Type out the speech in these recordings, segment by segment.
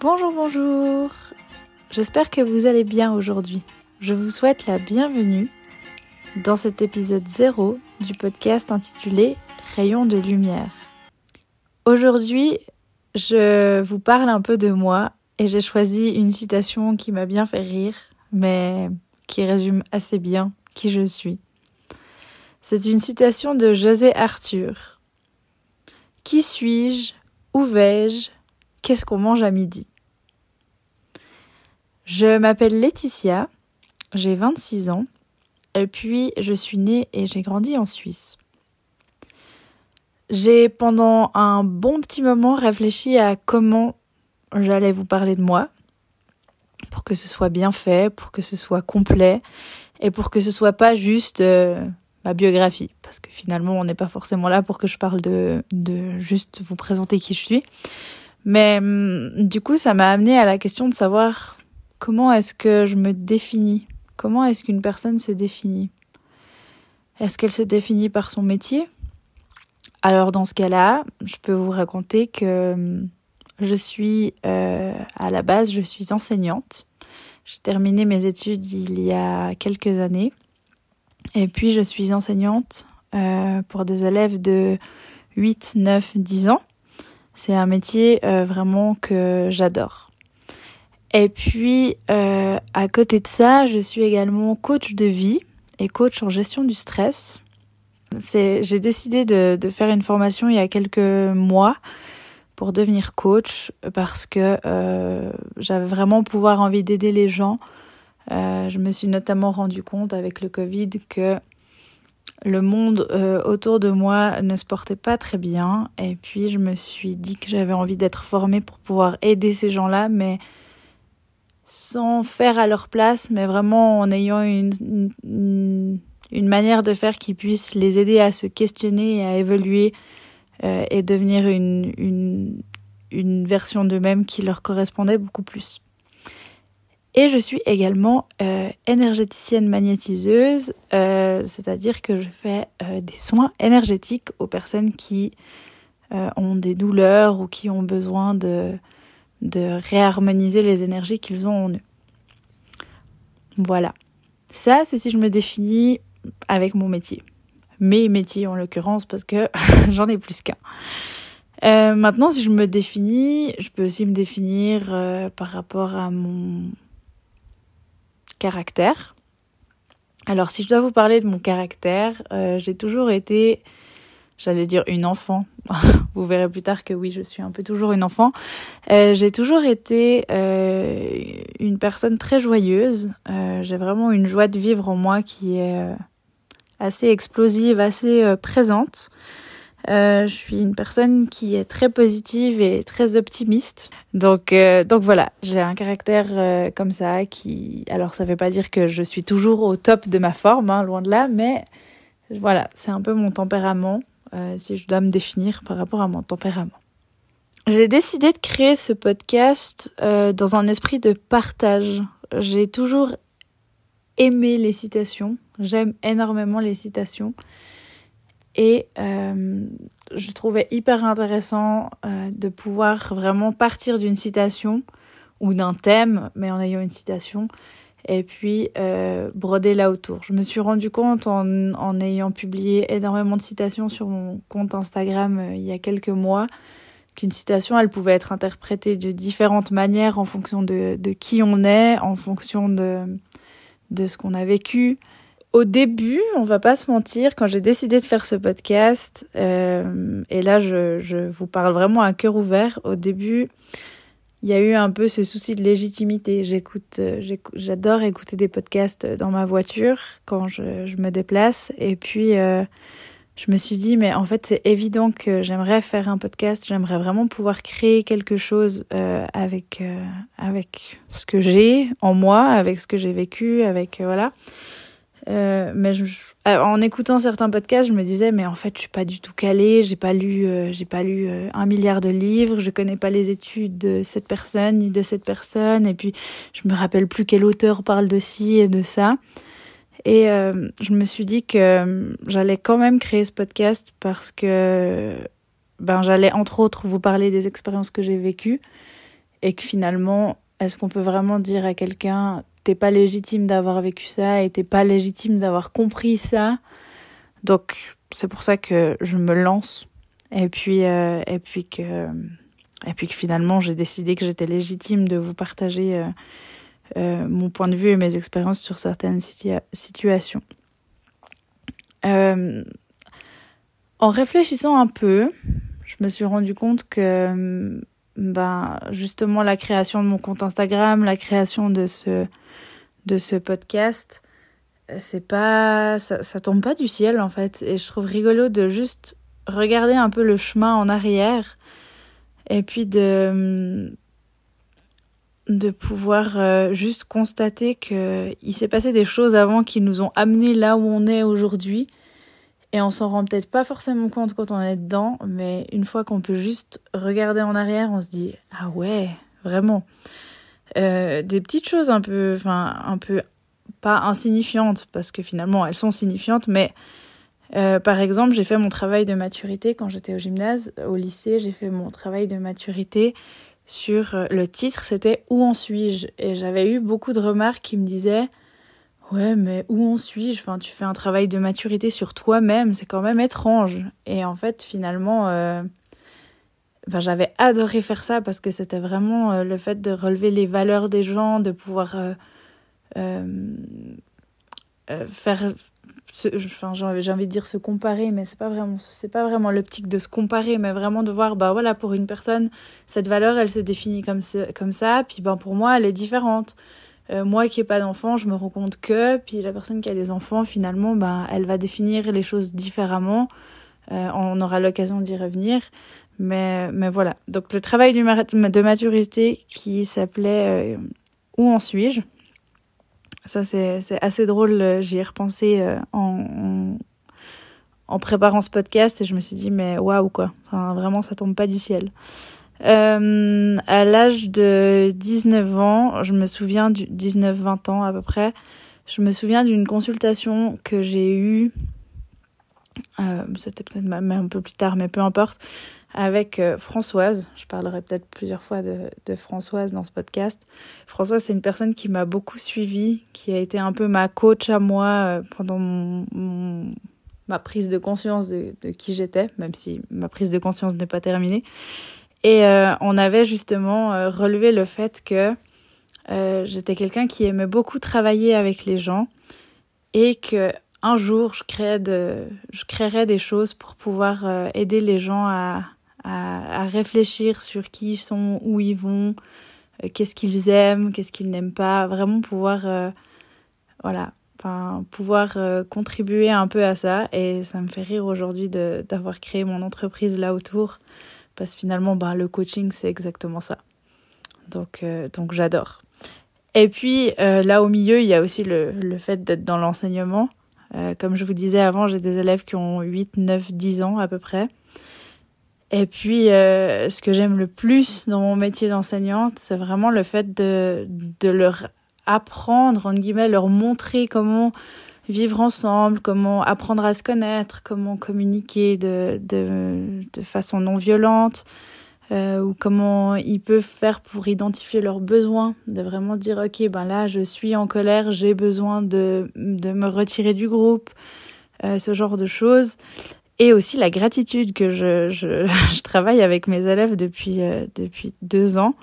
Bonjour, bonjour. J'espère que vous allez bien aujourd'hui. Je vous souhaite la bienvenue dans cet épisode 0 du podcast intitulé Rayon de lumière. Aujourd'hui, je vous parle un peu de moi et j'ai choisi une citation qui m'a bien fait rire, mais qui résume assez bien qui je suis. C'est une citation de José Arthur. Qui suis-je? Où vais-je? Qu'est-ce qu'on mange à midi? Je m'appelle Laetitia, j'ai 26 ans, et puis je suis née et j'ai grandi en Suisse. J'ai pendant un bon petit moment réfléchi à comment j'allais vous parler de moi, pour que ce soit bien fait, pour que ce soit complet, et pour que ce soit pas juste euh, ma biographie, parce que finalement on n'est pas forcément là pour que je parle de, de juste vous présenter qui je suis. Mais hum, du coup ça m'a amené à la question de savoir comment est-ce que je me définis, comment est-ce qu'une personne se définit? Est-ce qu'elle se définit par son métier? Alors dans ce cas-là, je peux vous raconter que hum, je suis euh, à la base, je suis enseignante. J'ai terminé mes études il y a quelques années. Et puis je suis enseignante euh, pour des élèves de 8, 9, 10 ans. C'est un métier euh, vraiment que j'adore. Et puis euh, à côté de ça, je suis également coach de vie et coach en gestion du stress. J'ai décidé de, de, faire une formation il y a quelques mois pour devenir coach parce que euh, j'avais vraiment pouvoir envie d'aider les gens euh, je me suis notamment rendu compte avec le Covid que le monde euh, autour de moi ne se portait pas très bien. Et puis je me suis dit que j'avais envie d'être formée pour pouvoir aider ces gens-là, mais sans faire à leur place, mais vraiment en ayant une, une, manière de faire qui puisse les aider à se questionner et à évoluer euh, et devenir une, une, une version d'eux-mêmes qui leur correspondait beaucoup plus. Et je suis également euh, énergéticienne magnétiseuse, euh, c'est-à-dire que je fais des soins énergétiques aux personnes qui ont des douleurs ou qui ont besoin de, de réharmoniser les énergies qu'ils ont en eux. Voilà. Ça, c'est si je me définis avec mon métier. Mes métiers en l'occurrence, parce que j'en ai plus qu'un. Euh, maintenant, si je me définis, je peux aussi me définir euh, par rapport à mon caractère. Alors si je dois vous parler de mon caractère, euh, j'ai toujours été, j'allais dire une enfant. vous verrez plus tard que oui, je suis un peu toujours une enfant. Euh, j'ai toujours été euh, une personne très joyeuse. Euh, j'ai vraiment une joie de vivre en moi qui est assez explosive, assez présente. Je suis une personne qui est très positive et très optimiste. Donc, donc voilà, j'ai un caractère comme ça qui... Alors ça veut pas dire que je suis toujours au top de ma forme, hein, loin de là, mais voilà, c'est un peu mon tempérament, euh, si je dois me définir par rapport à mon tempérament. J'ai décidé de créer ce podcast euh, dans un esprit de partage. J'ai toujours aimé les citations, j'aime énormément les citations. Et euh, je trouvais hyper intéressant de pouvoir vraiment partir d'une citation ou d'un thème, mais en ayant une citation, et puis euh, broder là autour. Je me suis rendu compte en, en ayant publié énormément de citations sur mon compte Instagram euh, il y a quelques mois qu'une citation, elle pouvait être interprétée de différentes manières en fonction de, de qui on est, en fonction de, de ce qu'on a vécu, au début, on va pas se mentir, quand j'ai décidé de faire ce podcast, euh, et là je, je, vous parle vraiment à cœur ouvert, au début, il y a eu un peu ce souci de légitimité. J'écoute, euh, j'adore écouter des podcasts dans ma voiture quand je, me déplace, et puis euh, je me suis dit, mais en fait c'est évident que j'aimerais faire un podcast, j'aimerais vraiment pouvoir créer quelque chose euh, avec, euh, avec ce que j'ai en moi, avec ce que j'ai vécu, avec... voilà. Euh, mais euh, en écoutant certains podcasts, je me disais mais en fait je suis pas du tout calée, j'ai pas lu euh, j'ai pas lu un milliard de livres, je connais pas les études de cette personne ni de cette personne. Et puis je me rappelle plus quel auteur parle de ci et de ça. Et je me suis dit que j'allais quand même créer ce podcast parce que ben j'allais entre autres vous parler des expériences que j'ai vécues et que finalement, est-ce qu'on peut vraiment dire à quelqu'un t'es pas légitime d'avoir vécu ça et t'es pas légitime d'avoir compris ça? Donc c'est pour ça que je me lance et puis euh, et puis que et puis que finalement j'ai décidé que j'étais légitime de vous partager euh, euh, mon point de vue et mes expériences sur certaines situations. en réfléchissant un peu, je me suis rendu compte que ben justement la création de mon compte Instagram, la création de ce de ce podcast, c'est pas ça, ça tombe pas du ciel en fait. Et je trouve rigolo de juste regarder un peu le chemin en arrière et puis de de pouvoir euh, juste constater que il s'est passé des choses avant qui nous ont amenés là où on est aujourd'hui et on s'en rend peut-être pas forcément compte quand on est dedans mais une fois qu'on peut juste regarder en arrière on se dit ah ouais vraiment. Euh, des petites choses un peu enfin un peu pas insignifiantes, parce que finalement elles sont signifiantes, mais euh, par exemple, j'ai fait mon travail de maturité quand j'étais au gymnase, au lycée, j'ai fait mon travail de maturité sur euh, le titre, c'était Où en suis-je? Et j'avais eu beaucoup de remarques qui me disaient Ouais, mais où en suis-je? Tu fais un travail de maturité sur toi-même, c'est quand même étrange. Et en fait, finalement, euh, j'avais adoré faire ça parce que c'était vraiment le fait de relever les valeurs des gens, de pouvoir euh, euh, faire enfin j'ai envie de dire se comparer mais c'est pas vraiment c'est pas vraiment l'optique de se comparer mais vraiment de voir bah pour une personne cette valeur elle se définit comme ça, comme ça puis ben pour moi elle est différente euh, moi qui ai pas d'enfant je me rends compte que puis la personne qui a des enfants finalement ben elle va définir les choses différemment on aura l'occasion d'y revenir mais mais voilà donc le travail de maturité qui s'appelait où en suis-je? Ça, c'est assez drôle. Euh, j'y ai repensé euh, en, en, préparant ce podcast et je me suis dit, mais waouh, quoi. Vraiment, ça tombe pas du ciel. Euh, à l'âge de 19 ans, je me souviens du 19-20 ans à peu près, je me souviens d'une consultation que j'ai eue, euh, c'était peut-être même un peu plus tard, mais peu importe, avec euh, Françoise. Je parlerai peut-être plusieurs fois de, Françoise dans ce podcast. Françoise, c'est une personne qui m'a beaucoup suivie, qui a été un peu ma coach à moi euh, pendant ma prise de conscience de qui j'étais, même si ma prise de conscience n'est pas terminée. Et euh, on avait justement relevé le fait que j'étais quelqu'un qui aimait beaucoup travailler avec les gens et que un jour je créais de je créerais des choses pour pouvoir aider les gens à à, réfléchir sur qui ils sont, où ils vont, euh, qu'est-ce qu'ils aiment, qu'est-ce qu'ils n'aiment pas, vraiment pouvoir, euh, voilà, enfin, pouvoir euh, contribuer un peu à ça. Et ça me fait rire aujourd'hui d'avoir créé mon entreprise là autour, parce que finalement, ben, le coaching, c'est exactement ça. Donc, donc j'adore. Et puis, là au milieu, il y a aussi le, fait d'être dans l'enseignement. comme je vous disais avant, j'ai des élèves qui ont 8, 9, 10 ans à peu près. Et puis, euh, ce que j'aime le plus dans mon métier d'enseignante, c'est vraiment le fait de, de leur apprendre, en guillemets, leur montrer comment vivre ensemble, comment apprendre à se connaître, comment communiquer de, de, façon non violente, euh, ou comment ils peuvent faire pour identifier leurs besoins, de vraiment dire, ok, ben là, je suis en colère, j'ai besoin de, de me retirer du groupe, euh, ce genre de choses et aussi la gratitude que je, je, je travaille avec mes élèves depuis, euh, depuis deux ans.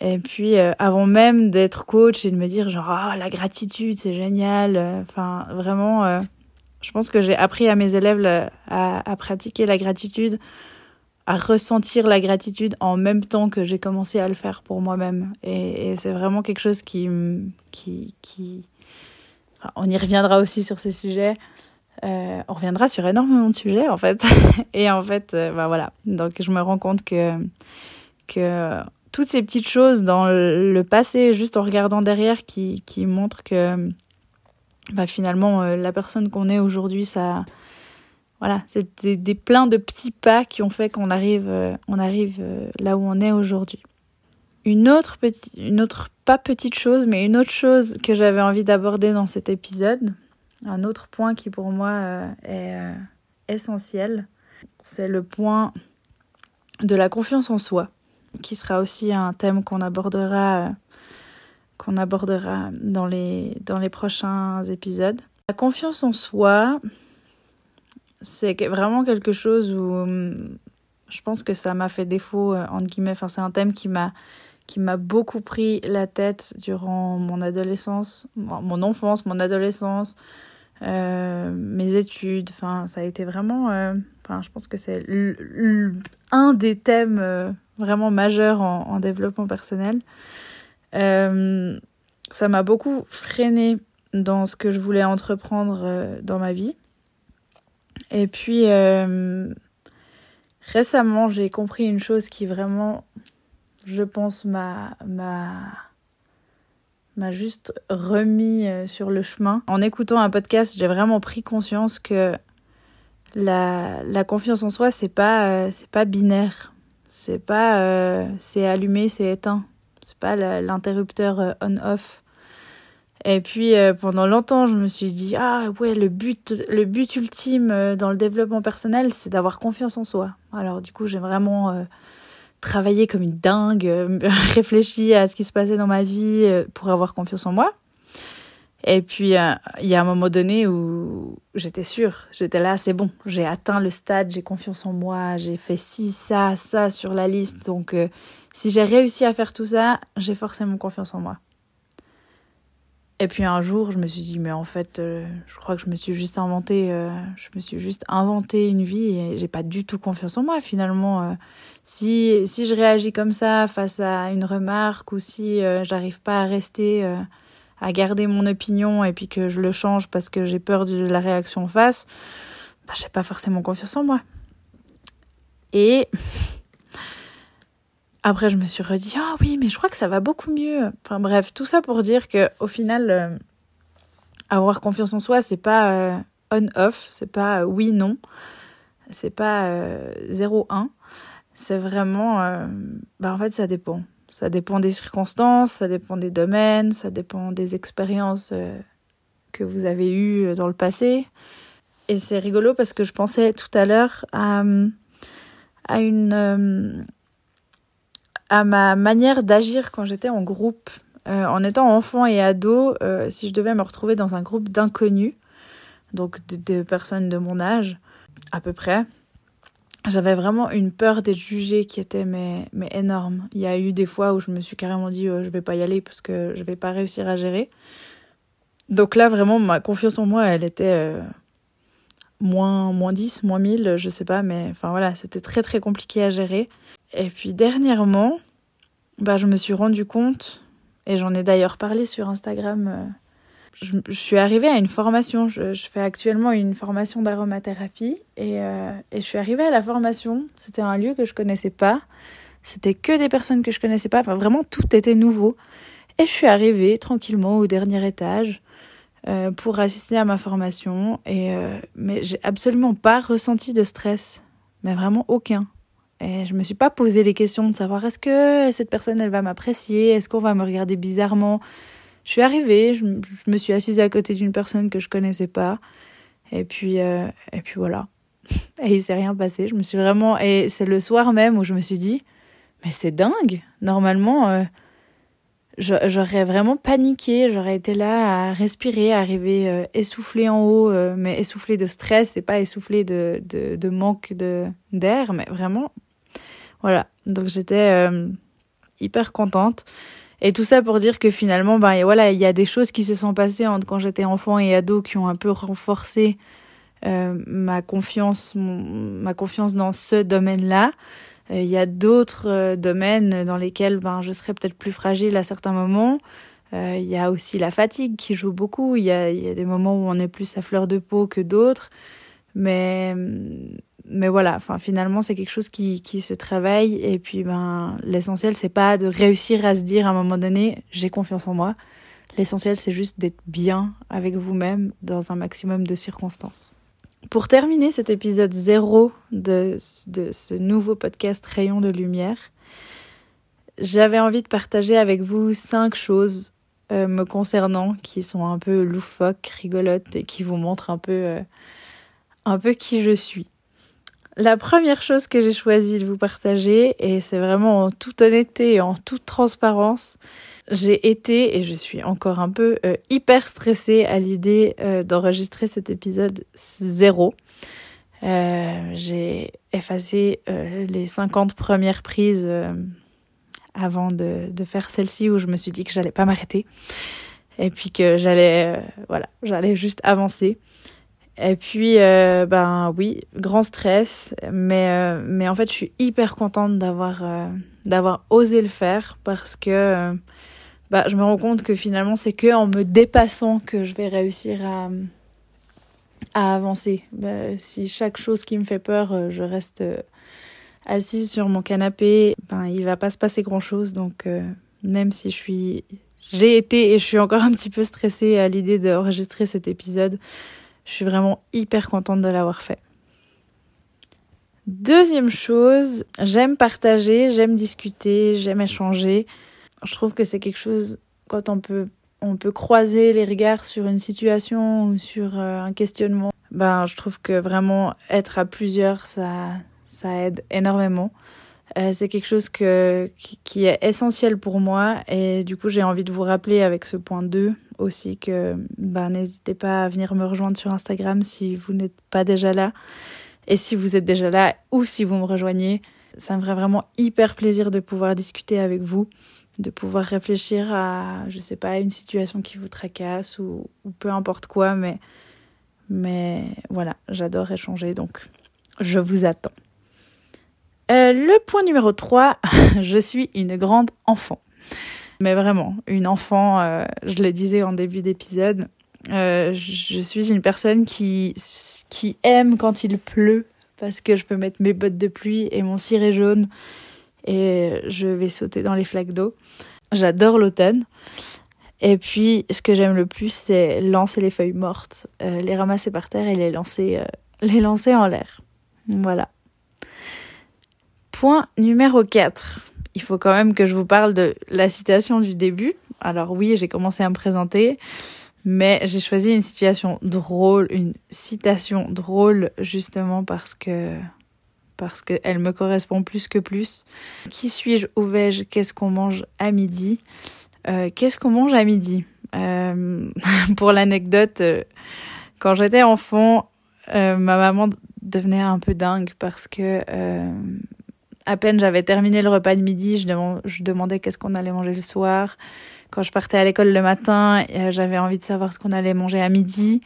Et puis, euh, avant même d'être coach et de me dire genre, ah, la gratitude, c'est génial. Enfin, vraiment, euh, je pense que j'ai appris à mes élèves à, à, pratiquer la gratitude, à ressentir la gratitude en même temps que j'ai commencé à le faire pour moi-même. Et, et c'est vraiment quelque chose qui, qui, qui, on y reviendra aussi sur ce sujet. Euh, on reviendra sur énormément de sujets en fait. et en fait, euh, bah, voilà. Donc je me rends compte que, que toutes ces petites choses dans le passé, juste en regardant derrière, qui, qui montrent que bah, finalement euh, la personne qu'on est aujourd'hui, ça, voilà, c'est des, des, plein de petits pas qui ont fait qu'on arrive, on arrive là où on est aujourd'hui. Une autre petite, une autre pas petite chose, mais une autre chose que j'avais envie d'aborder dans cet épisode, un autre point qui pour moi euh, est euh, essentiel, c'est le point de la confiance en soi. Qui sera aussi un thème qu'on abordera, qu'on abordera dans les, dans les prochains épisodes. La confiance en soi, c'est vraiment quelque chose où hum, je pense que ça m'a fait défaut, euh, entre guillemets. Enfin, c'est un thème qui m'a beaucoup pris la tête durant mon adolescence, mon enfance, mon adolescence, euh, mes études. Enfin, ça a été vraiment. Euh, je pense que c'est un des thèmes euh, vraiment majeurs en, en développement personnel. Euh, ça m'a beaucoup freiné dans ce que je voulais entreprendre dans ma vie. Et puis récemment, j'ai compris une chose qui vraiment, je pense, m'a m'a juste remis euh, sur le chemin. En écoutant un podcast, j'ai vraiment pris conscience que la, la confiance en soi, c'est pas euh, c'est pas binaire. C'est pas euh, c'est allumé, c'est éteint. C'est pas l'interrupteur on-off. Et puis euh, pendant longtemps, je me suis dit ah ouais, le but le but ultime euh, dans le développement personnel, c'est d'avoir confiance en soi. Alors du coup, j'ai vraiment euh, travaillé comme une dingue, réfléchi à ce qui se passait dans ma vie pour avoir confiance en moi. Et puis il y a un moment donné où j'étais sûre, j'étais là, c'est bon, j'ai atteint le stade, j'ai confiance en moi, j'ai fait ci, ça, ça sur la liste. Donc si j'ai réussi à faire tout ça, j'ai forcément confiance en moi. Et puis un jour, je me suis dit, mais en fait, euh, je crois que je me suis juste inventé, euh, je me suis juste inventé une vie et j'ai pas du tout confiance en moi finalement. Euh. si si je réagis comme ça face à une remarque ou si j'arrive pas à rester, à garder mon opinion et puis que je le change parce que j'ai peur de la réaction en face, bah j'ai pas forcément confiance en moi. Et après, je me suis redit, ah oui, mais je crois que ça va beaucoup mieux. Enfin bref, tout ça pour dire que au final, euh, avoir confiance en soi, c'est pas euh, on-off, c'est pas euh, oui-non, c'est pas 0-1. C'est vraiment, bah en fait, ça dépend. Ça dépend des circonstances, ça dépend des domaines, ça dépend des expériences que vous avez eues dans le passé. Et c'est rigolo parce que je pensais tout à l'heure à, une à ma manière d'agir quand j'étais en groupe. Euh, en étant enfant et ado, euh, si je devais me retrouver dans un groupe d'inconnus, donc de, personnes de mon âge, à peu près, j'avais vraiment une peur d'être jugée qui était mais, mais énorme. Il y a eu des fois où je me suis carrément dit oh, je vais pas y aller parce que je vais pas réussir à gérer. Donc là, vraiment, ma confiance en moi, elle était euh, moins, moins 10, moins 1000, je sais pas, mais enfin voilà, c'était très très compliqué à gérer. Et puis dernièrement, bah, je me suis rendu compte, et j'en ai d'ailleurs parlé sur Instagram, euh, je, suis arrivée à une formation. Je, fais actuellement une formation d'aromathérapie et, euh, et, je suis arrivée à la formation. C'était un lieu que je connaissais pas. C'était que des personnes que je connaissais pas. Enfin, vraiment, tout était nouveau. Et je suis arrivée tranquillement au dernier étage euh, pour assister à ma formation. Et, mais j'ai absolument pas ressenti de stress. Mais vraiment aucun. Et je me suis pas posé les questions de savoir est-ce que cette personne elle va m'apprécier, est-ce qu'on va me regarder bizarrement? Je suis arrivée, je, me suis assise à côté d'une personne que je connaissais pas, et puis euh, et puis voilà. Et il s'est rien passé. Je me suis vraiment et c'est le soir même où je me suis dit mais c'est dingue. Normalement euh, j'aurais vraiment paniqué, j'aurais été là à respirer, à arriver euh, essoufflée en haut, mais essoufflée de stress et pas essoufflée de, de, de manque de d'air, mais vraiment voilà, donc j'étais euh, hyper contente. Et tout ça pour dire que finalement, ben voilà, il y a des choses qui se sont passées entre quand j'étais enfant et ado qui ont un peu renforcé euh, ma confiance, ma confiance dans ce domaine-là. Euh, il y a d'autres domaines dans lesquels ben je serais peut-être plus fragile à certains moments. Il y a aussi la fatigue qui joue beaucoup. Il y a, y a des moments où on est plus à fleur de peau que d'autres. Mais mais voilà, finalement c'est quelque chose qui, qui se travaille et puis ben l'essentiel c'est pas de réussir à se dire à un moment donné j'ai confiance en moi. L'essentiel c'est juste d'être bien avec vous-même dans un maximum de circonstances. Pour terminer cet épisode zéro de, de ce nouveau podcast Rayon de lumière, j'avais envie de partager avec vous cinq choses euh, me concernant qui sont un peu loufoques, rigolotes et qui vous montrent un peu, euh, un peu qui je suis. La première chose que j'ai choisi de vous partager, et c'est vraiment en toute honnêteté et en toute transparence, j'ai été, et je suis encore un peu euh, hyper stressée à l'idée euh, d'enregistrer cet épisode zéro. Euh, j'ai effacé les 50 premières prises avant de, de faire celle-ci où je me suis dit que j'allais pas m'arrêter et puis que j'allais voilà j'allais juste avancer et puis, euh, ben oui, grand stress, mais, euh, mais en fait, je suis hyper contente d'avoir euh, osé le faire parce que bah, je me rends compte que finalement, c'est que en me dépassant que je vais réussir à, à avancer. Bah, si chaque chose qui me fait peur, je reste assise sur mon canapé, ben il va pas se passer grand chose. Donc, même si je suis, j'ai été et je suis encore un petit peu stressée à l'idée d'enregistrer cet épisode je suis vraiment hyper contente de l'avoir fait. Deuxième chose, j'aime partager, j'aime discuter, j'aime échanger. Je trouve que c'est quelque chose quand on peut on peut croiser les regards sur une situation ou sur euh, un questionnement. Ben, je trouve que vraiment être à plusieurs, ça, ça aide énormément. Euh, c'est quelque chose que, qui, est essentiel pour moi et du coup j'ai envie de vous rappeler avec ce point 2 aussi que bah, n'hésitez pas à venir me rejoindre sur Instagram si vous n'êtes pas déjà là et si vous êtes déjà là ou si vous me rejoignez. Ça me ferait vraiment hyper plaisir de pouvoir discuter avec vous, de pouvoir réfléchir à, je sais pas, une situation qui vous tracasse ou, ou peu importe quoi, mais, mais voilà, j'adore échanger donc je vous attends. Euh, le point numéro 3, je suis une grande enfant. Mais vraiment, une enfant, euh, je le disais en début d'épisode, euh, je suis une personne qui, qui aime quand il pleut parce que je peux mettre mes bottes de pluie et mon ciré jaune et je vais sauter dans les flaques d'eau. J'adore l'automne. Et puis, ce que j'aime le plus, c'est lancer les feuilles mortes, les ramasser par terre et les lancer, les lancer en l'air. Voilà. Point numéro 4. Il faut quand même que je vous parle de la citation du début. Alors oui, j'ai commencé à me présenter, mais j'ai choisi une situation drôle, une citation drôle justement parce que parce qu'elle me correspond plus que plus. Qui suis-je Où vais-je Qu'est-ce qu'on mange à midi? Euh, Qu'est-ce qu'on mange à midi? Euh, Pour l'anecdote, euh, quand j'étais enfant, ma maman devenait un peu dingue parce que à peine j'avais terminé le repas de midi, je, demandais qu'est-ce qu'on allait manger le soir. Quand je partais à l'école le matin, euh, j'avais envie de savoir ce qu'on allait manger à midi.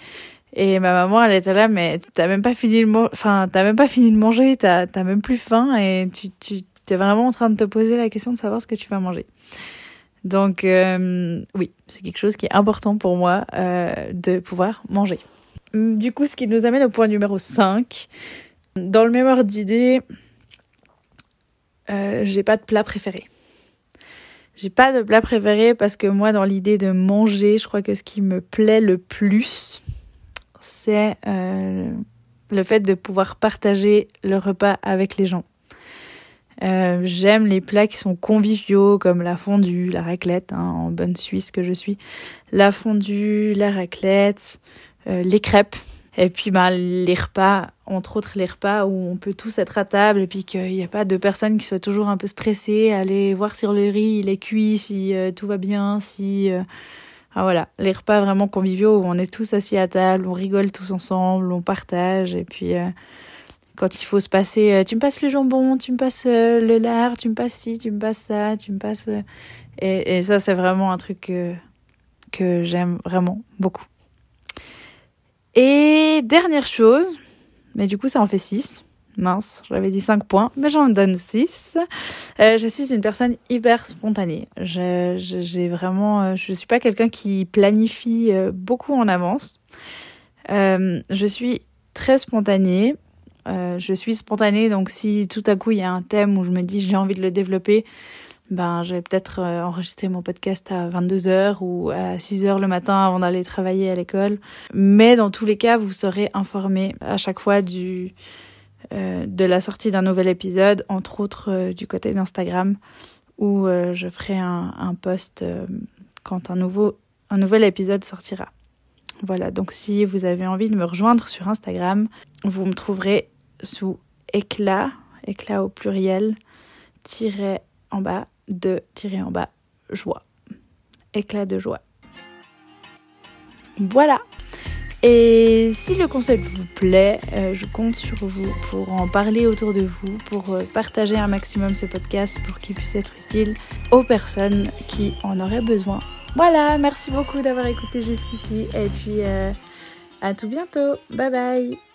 Et ma maman, elle était là, mais t'as même pas fini de, enfin, t'as même pas fini de manger, t'as, t'as même plus faim et tu, tu t'es vraiment en train de te poser la question de savoir ce que tu vas manger. Donc, euh, oui, c'est quelque chose qui est important pour moi euh, de pouvoir manger. Du coup, ce qui nous amène au point numéro 5. Dans le même ordre d'idée, euh, j'ai pas de plat préféré. J'ai pas de plat préféré parce que moi, dans l'idée de manger, je crois que ce qui me plaît le plus, c'est euh, le fait de pouvoir partager le repas avec les gens. Euh, j'aime les plats qui sont conviviaux comme la fondue, la raclette, hein, en bonne Suisse que je suis. La fondue, la raclette, les crêpes. Et puis bah, les repas, entre autres les repas où on peut tous être à table et puis qu'il n'y a pas de personnes qui soient toujours un peu stressées, aller voir si le riz il est cuit, si euh, tout va bien, si... Euh, ah voilà, les repas vraiment conviviaux où on est tous assis à table, on rigole tous ensemble, on partage et puis... Euh, quand il faut se passer, tu me passes le jambon, tu me passes le lard, tu me passes ci, tu me passes ça, tu me passes... Et, et ça, c'est vraiment un truc que, que j'aime vraiment beaucoup. Et dernière chose, mais du coup ça en fait 6. Mince, j'avais dit 5 points, mais j'en donne 6. Euh, je suis une personne hyper spontanée. Je, j'ai vraiment, euh, je suis pas quelqu'un qui planifie euh, beaucoup en avance. Je suis très spontanée. je suis spontanée, donc si tout à coup il y a un thème où je me dis j'ai envie de le développer, ben, je vais peut-être euh, enregistrer mon podcast à 22h ou à 6h le matin avant d'aller travailler à l'école. Mais dans tous les cas, vous serez informé à chaque fois du, euh, de la sortie d'un nouvel épisode, entre autres euh, du côté d'Instagram, où je ferai un, un post quand un, nouveau, un nouvel épisode sortira. Voilà, donc si vous avez envie de me rejoindre sur Instagram, vous me trouverez sous éclat, éclat au pluriel, tiré en bas, de tiré en bas, joie. Éclat de joie. Voilà. Et si le concept vous plaît, euh, je compte sur vous pour en parler autour de vous, pour euh, partager un maximum ce podcast pour qu'il puisse être utile aux personnes qui en auraient besoin. Voilà, merci beaucoup d'avoir écouté jusqu'ici et puis euh, à tout bientôt. Bye bye